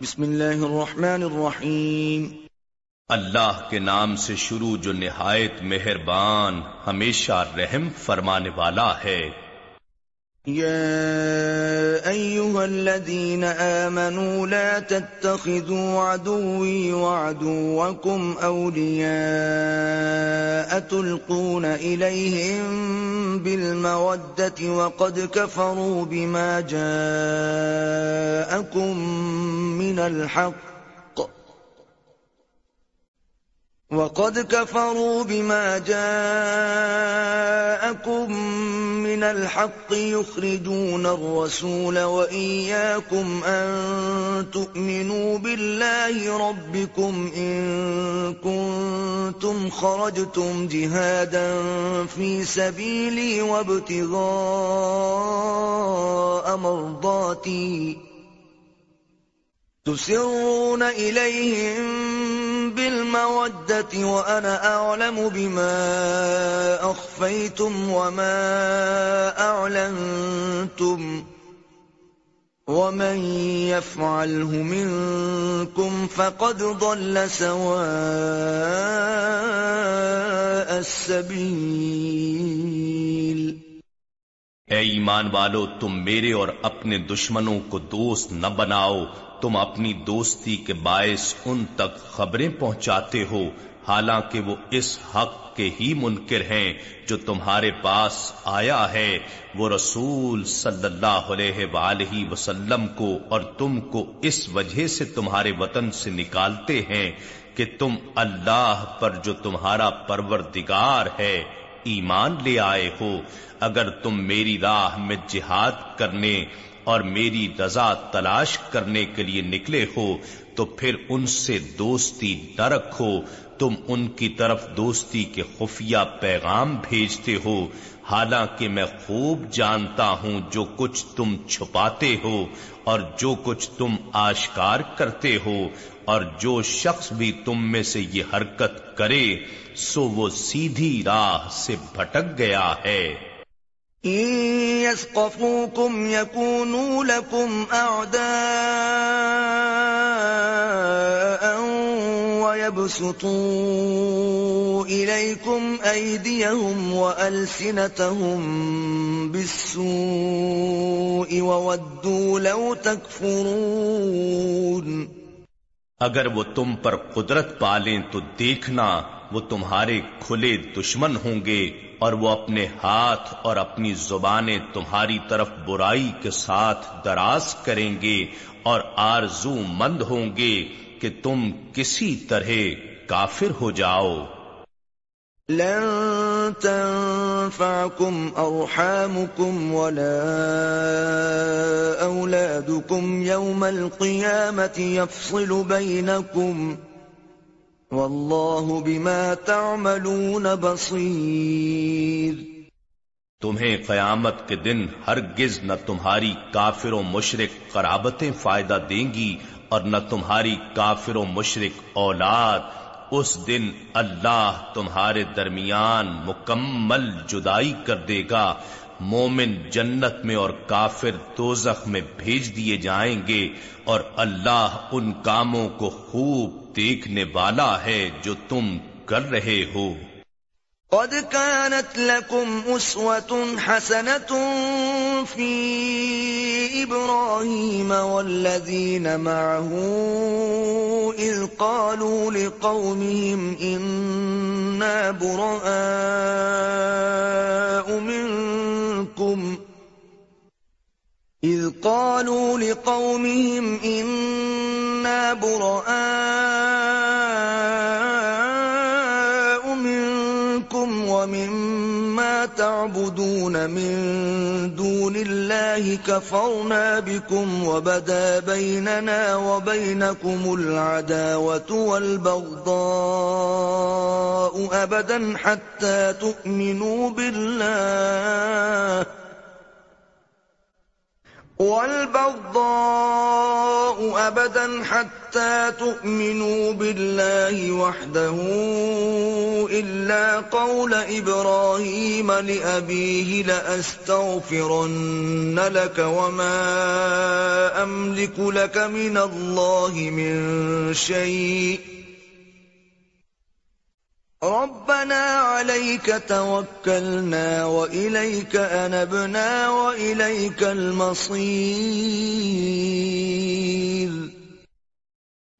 بسم اللہ الرحمن الرحیم۔ اللہ کے نام سے شروع جو نہایت مہربان، ہمیشہ رحم فرمانے والا ہے۔ يا أيها الذين آمنوا لا تتخذوا عدوي وعدوكم أولياء تلقون إليهم بالمودة وقد كفروا بما جاءكم من الحق وقد كفروا بما جاءكم من الحق يخرجون الرسول وإياكم أن تؤمنوا بالله ربكم إن كنتم خرجتم جهادا في سبيلي وابتغاء مرضاتي تسرون إليهم بالمودة وأنا أعلم بما أخفيتم وما أعلنتم ومن يفعله منكم فقد ضل سواء السبيل اے ایمان والو، تم میرے اور اپنے دشمنوں کو دوست نہ بناؤ۔ تم اپنی دوستی کے باعث ان تک خبریں پہنچاتے ہو، حالانکہ وہ اس حق کے ہی منکر ہیں جو تمہارے پاس آیا ہے۔ وہ رسول صلی اللہ علیہ وآلہ وسلم کو اور تم کو اس وجہ سے تمہارے وطن سے نکالتے ہیں کہ تم اللہ پر جو تمہارا پروردگار ہے، ایمان لے آئے ہو۔ اگر تم میری راہ میں جہاد کرنے اور میری رضا تلاش کرنے کے لیے نکلے ہو، تو پھر ان سے دوستی نہ رکھو۔ تم ان کی طرف دوستی کے خفیہ پیغام بھیجتے ہو۔ حالانکہ میں خوب جانتا ہوں جو کچھ تم چھپاتے ہو اور جو کچھ تم آشکار کرتے ہو، اور جو شخص بھی تم میں سے یہ حرکت کرے، سو وہ سیدھی راہ سے بھٹک گیا ہے۔ يثقفوكم يكونوا لكم أعداء ويبسطوا إليكم أيديهم وألسنتهم بالسوء وودوا لو تكفرون. اگر وہ تم پر قدرت پالیں تو دیکھنا وہ تمہارے کھلے دشمن ہوں گے اور وہ اپنے ہاتھ اور اپنی زبانیں تمہاری طرف برائی کے ساتھ دراز کریں گے اور آرزو مند ہوں گے کہ تم کسی طرح کافر ہو جاؤ۔ لن تنفعكم أرحامكم ولا أولادكم يوم القيامة يفصل بينكم واللہ بما تعملون بصیر۔ تمہیں قیامت کے دن ہرگز نہ تمہاری کافر و مشرق قرابتیں فائدہ دیں گی اور نہ تمہاری کافر و مشرق اولاد اس دن اللہ تمہارے درمیان مکمل جدائی کر دے گا۔ مومن جنت میں اور کافر دوزخ میں بھیج دیے جائیں گے اور اللہ ان کاموں کو خوب دیکھنے والا ہے جو تم کر رہے ہو۔ قد كانت لكم أسوة حسنة في إبراهيم والذين معه إذ قالوا لقومهم إنا براء منكم إذ قالوا لقومهم إنا براء منكم ومما تعبدون من دون الله كفرنا بكم وبدا بيننا وبينكم العداوة والبغضاء أبدا حتى تؤمنوا بالله والبغضاء أبدا حتى تؤمنوا بالله وحده إلا قول إبراهيم لأبيه لأستغفرن لك وما أملك لك من الله من شيء ربنا عليك توكلنا وإليك أنبنا وإليك المصير.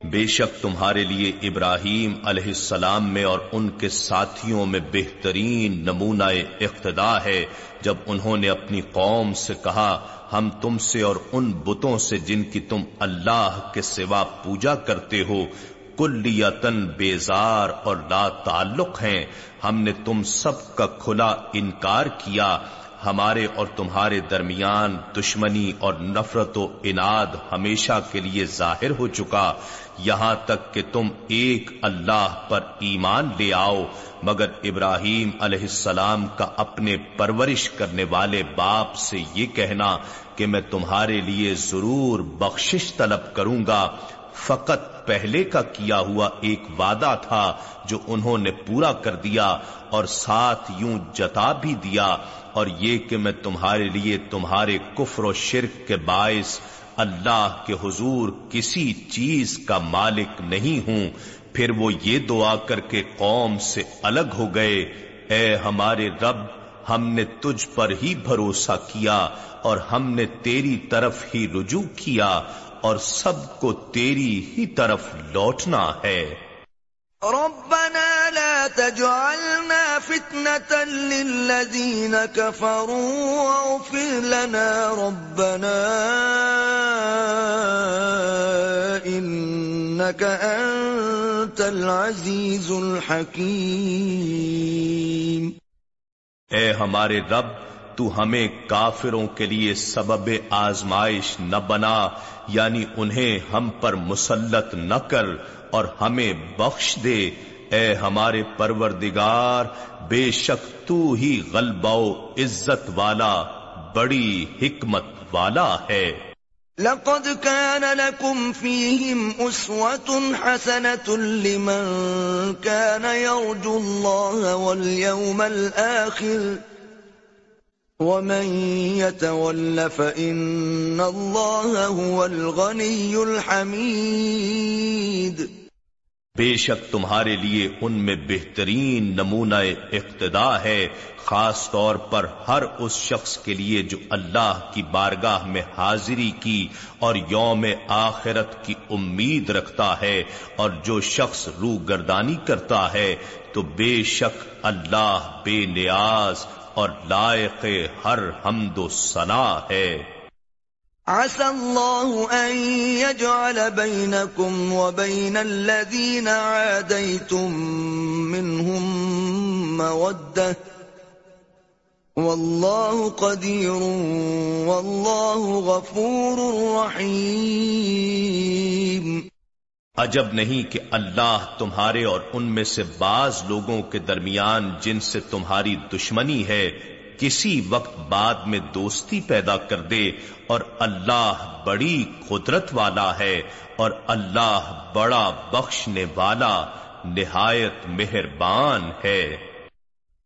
بے شک تمہارے لیے ابراہیم علیہ السلام میں اور ان کے ساتھیوں میں بہترین نمونہ اقتدا ہے جب انہوں نے اپنی قوم سے کہا، ہم تم سے اور ان بتوں سے جن کی تم اللہ کے سوا پوجا کرتے ہو کلیتن بیزار اور لا تعلق ہیں۔ ہم نے تم سب کا کھلا انکار کیا۔ ہمارے اور تمہارے درمیان دشمنی اور نفرت و اناد ہمیشہ کے لیے ظاہر ہو چکا۔ یہاں تک کہ تم ایک اللہ پر ایمان لے آؤ، مگر ابراہیم علیہ السلام کا اپنے پرورش کرنے والے باپ سے یہ کہنا کہ میں تمہارے لیے ضرور بخشش طلب کروں گا۔ فقط پہلے کا کیا ہوا ایک وعدہ تھا جو انہوں نے پورا کر دیا اور ساتھ یوں جتا بھی دیا اور یہ کہ میں تمہارے لیے تمہارے کفر و شرک کے باعث اللہ کے حضور کسی چیز کا مالک نہیں ہوں۔ پھر وہ یہ دعا کر کے قوم سے الگ ہو گئے۔ اے ہمارے رب، ہم نے تجھ پر ہی بھروسہ کیا اور ہم نے تیری طرف ہی رجوع کیا۔ اور سب کو تیری ہی طرف لوٹنا ہے۔ ربنا لا تجعلنا فتنة للذين كفروا واغفر لنا ربنا إنك أنت العزيز الحكيم۔ اے ہمارے رب تو ہمیں کافروں کے لیے سبب آزمائش نہ بنا یعنی انہیں ہم پر مسلط نہ کر اور ہمیں بخش دے۔ اے ہمارے پروردگار، بے شک تو ہی غلبہ و عزت والا، بڑی حکمت والا ہے۔ لقد كان لكم فيهم أسوة حسنة لمن كان يرجو الله واليوم الآخر۔ ومن يتول فإن الله هو الغني الحميد بے شک تمہارے لیے ان میں بہترین نمونہ اقتدا ہے، خاص طور پر ہر اس شخص کے لیے جو اللہ کی بارگاہ میں حاضری کی اور یوم آخرت کی امید رکھتا ہے اور جو شخص رو گردانی کرتا ہے تو بے شک اللہ بے نیاز اور لائق ہر حمد و ثنا ہے۔ عسى الله أن يجعل بينكم وبين الذين عاديتم منهم مودة۔ والله قدير، والله غفور رحيم۔ عجب نہیں کہ اللہ تمہارے اور ان میں سے بعض لوگوں کے درمیان جن سے تمہاری دشمنی ہے، کسی وقت بعد میں دوستی پیدا کر دے اور اللہ بڑی قدرت والا ہے اور اللہ بڑا بخشنے والا نہایت مہربان ہے۔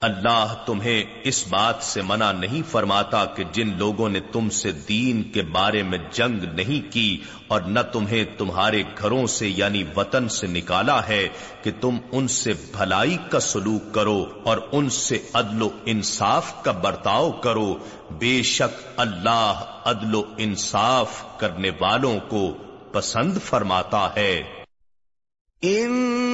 اللہ تمہیں اس بات سے منع نہیں فرماتا کہ جن لوگوں نے تم سے دین کے بارے میں جنگ نہیں کی اور نہ تمہیں تمہارے گھروں سے یعنی وطن سے نکالا ہے کہ تم ان سے بھلائی کا سلوک کرو اور ان سے عدل و انصاف کا برتاؤ کرو۔ بے شک اللہ عدل و انصاف کرنے والوں کو پسند فرماتا ہے۔ ان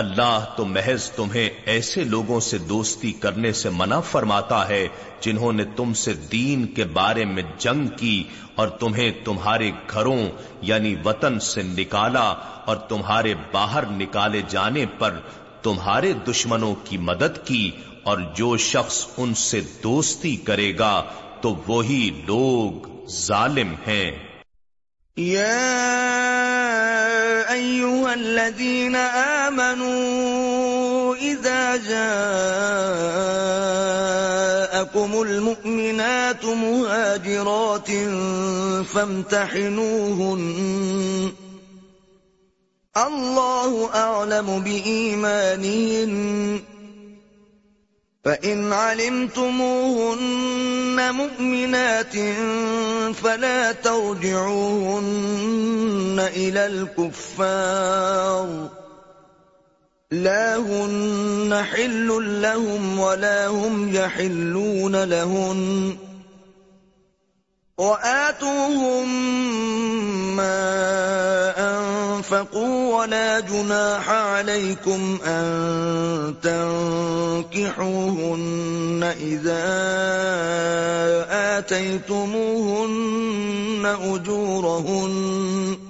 اللہ تو محض تمہیں ایسے لوگوں سے دوستی کرنے سے منع فرماتا ہے جنہوں نے تم سے دین کے بارے میں جنگ کی اور تمہیں تمہارے گھروں یعنی وطن سے نکالا اور تمہارے باہر نکالے جانے پر تمہارے دشمنوں کی مدد کی اور جو شخص ان سے دوستی کرے گا تو وہی لوگ ظالم ہیں۔ أيها الذين آمنوا إذا جاءكم المؤمنات مهاجرات فامتحنوهن. الله أعلم بإيمانهن. فَإِنْ عَلِمْتُمُوهُنَّ مُؤْمِنَاتٍ فَلَا تَرْجِعُوهُنَّ إِلَى الْكُفَّارِ لَا هُنَّ حِلٌّ لَهُمْ وَلَا هُمْ يَحِلُّونَ لَهُنَّ وآتوهم ما أنفقوا ولا جناح عليكم أن تنكحوهن إذا آتيتموهن أجورهن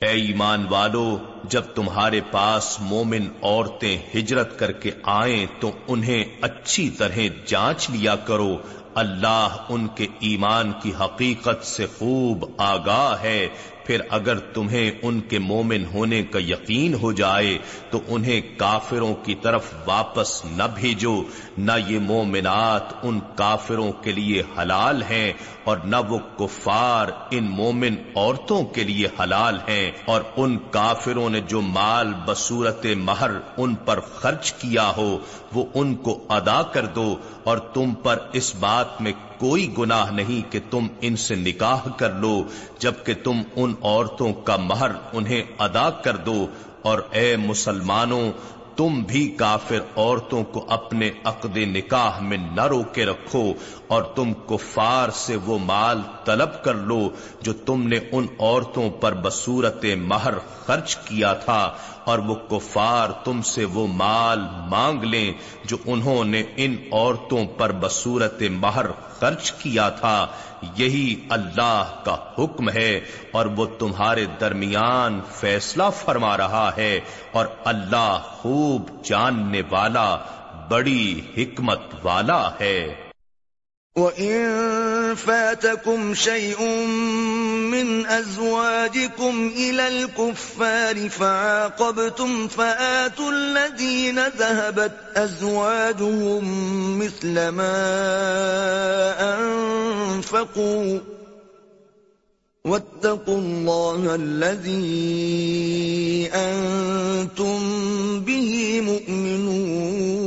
اے ایمان والو، جب تمہارے پاس مومن عورتیں ہجرت کر کے آئیں تو انہیں اچھی طرح جانچ لیا کرو۔ اللہ ان کے ایمان کی حقیقت سے خوب آگاہ ہے۔ پھر اگر تمہیں ان کے مومن ہونے کا یقین ہو جائے تو انہیں کافروں کی طرف واپس نہ بھیجو۔ نہ یہ مومنات ان کافروں کے لیے حلال ہیں اور نہ وہ کفار ان مومن عورتوں کے لیے حلال ہیں اور ان کافروں نے جو مال بصورت مہر ان پر خرچ کیا ہو، وہ ان کو ادا کر دو اور تم پر اس بات میں کوئی گناہ نہیں کہ تم ان سے نکاح کر لو، جبکہ تم ان عورتوں کا مہر انہیں ادا کر دو۔ اور اے مسلمانوں تم بھی کافر عورتوں کو اپنے عقد نکاح میں نہ روکے رکھو اور تم کفار سے وہ مال طلب کر لو جو تم نے ان عورتوں پر بصورت مہر خرچ کیا تھا اور وہ کفار تم سے وہ مال مانگ لیں جو انہوں نے ان عورتوں پر بصورت مہر خرچ کیا تھا۔ یہی اللہ کا حکم ہے اور وہ تمہارے درمیان فیصلہ فرما رہا ہے اور اللہ خوب جاننے والا، بڑی حکمت والا ہے۔ وَإِن فَاتَكُمْ شَيْءٌ مِّنْ أَزْوَاجِكُمْ إِلَى الْكُفَّارِ فَعَاقَبْتُمْ فَآتُوا الَّذِينَ ذَهَبَتْ أَزْوَاجُهُمْ مِثْلَ مَا أَنفَقُوا وَاتَّقُوا اللَّهَ الَّذِي أَنتُم بِهِ مُؤْمِنُونَ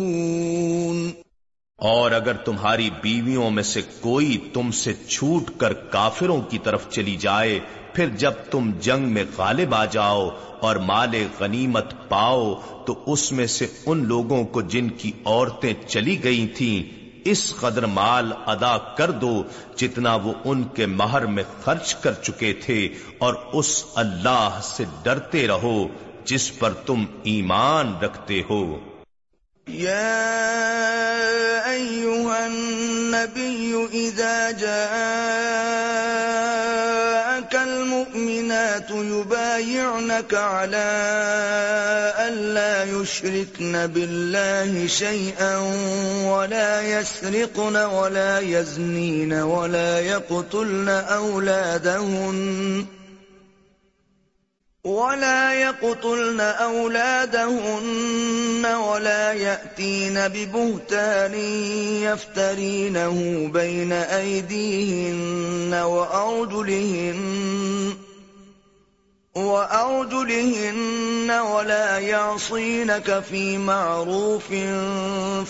اور اگر تمہاری بیویوں میں سے کوئی تم سے چھوٹ کر کافروں کی طرف چلی جائے، پھر جب تم جنگ میں غالب آ جاؤ اور مال غنیمت پاؤ، تو اس میں سے ان لوگوں کو جن کی عورتیں چلی گئی تھیں، اس قدر مال ادا کر دو جتنا وہ ان کے مہر میں خرچ کر چکے تھے، اور اس اللہ سے ڈرتے رہو جس پر تم ایمان رکھتے ہو۔ يا أيها النبي إذا جاءك المؤمنات يبايعنك يبايعنك على ألا يشركن بالله شيئا ولا يسرقن ولا يزنين ولا يقتلن أولادهن ولا يقتلن أولادهن ولا يأتين ببهتان يفترينه بين أيديهن وأرجلهن وأرجلهن ولا يعصينك في معروف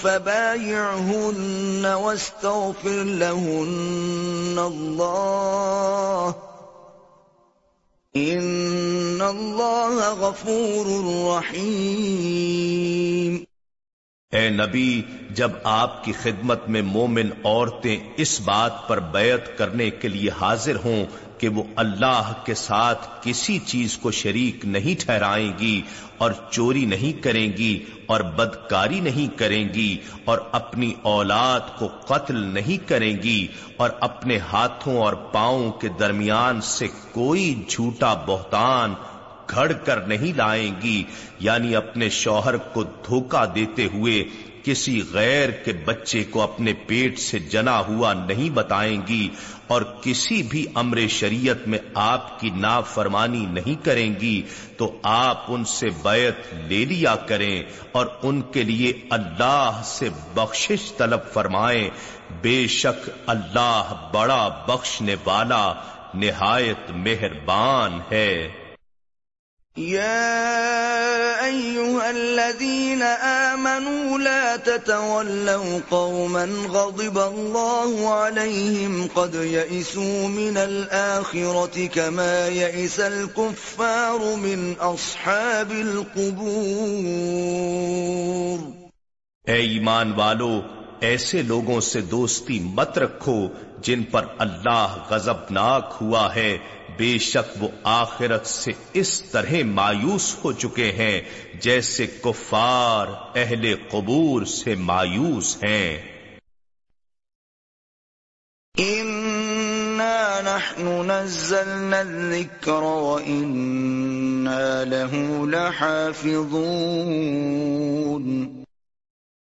فبايعهن واستغفر لهن الله ان اللہ غفور رحیم اے نبی، جب آپ کی خدمت میں مومن عورتیں اس بات پر بیعت کرنے کے لیے حاضر ہوں کہ وہ اللہ کے ساتھ کسی چیز کو شریک نہیں ٹھہرائیں گی اور چوری نہیں کریں گی اور بدکاری نہیں کریں گی اور اپنی اولاد کو قتل نہیں کریں گی اور اپنے ہاتھوں اور پاؤں کے درمیان سے کوئی جھوٹا بہتان گھڑ کر نہیں لائیں گی یعنی اپنے شوہر کو دھوکہ دیتے ہوئے کسی غیر کے بچے کو اپنے پیٹ سے جنا ہوا نہیں بتائیں گی اور کسی بھی امر شریعت میں آپ کی نافرمانی نہیں کریں گی، تو آپ ان سے بیعت لے لیا کریں اور ان کے لیے اللہ سے بخشش طلب فرمائیں۔ بے شک اللہ بڑا بخشنے والا نہایت مہربان ہے۔ يا أيها الذين آمنوا لا تتولوا قوما غضب الله عليهم قد يئسوا من الآخرة كما يئس الكفار من أصحاب القبور. اے ایمان والو، ایسے لوگوں سے دوستی مت رکھو جن پر اللہ غضبناک ہوا ہے، بے شک وہ آخرت سے اس طرح مایوس ہو چکے ہیں جیسے کفار اہل قبور سے مایوس ہیں۔ نحن نزلنا الذكر وإنا له لحافظون۔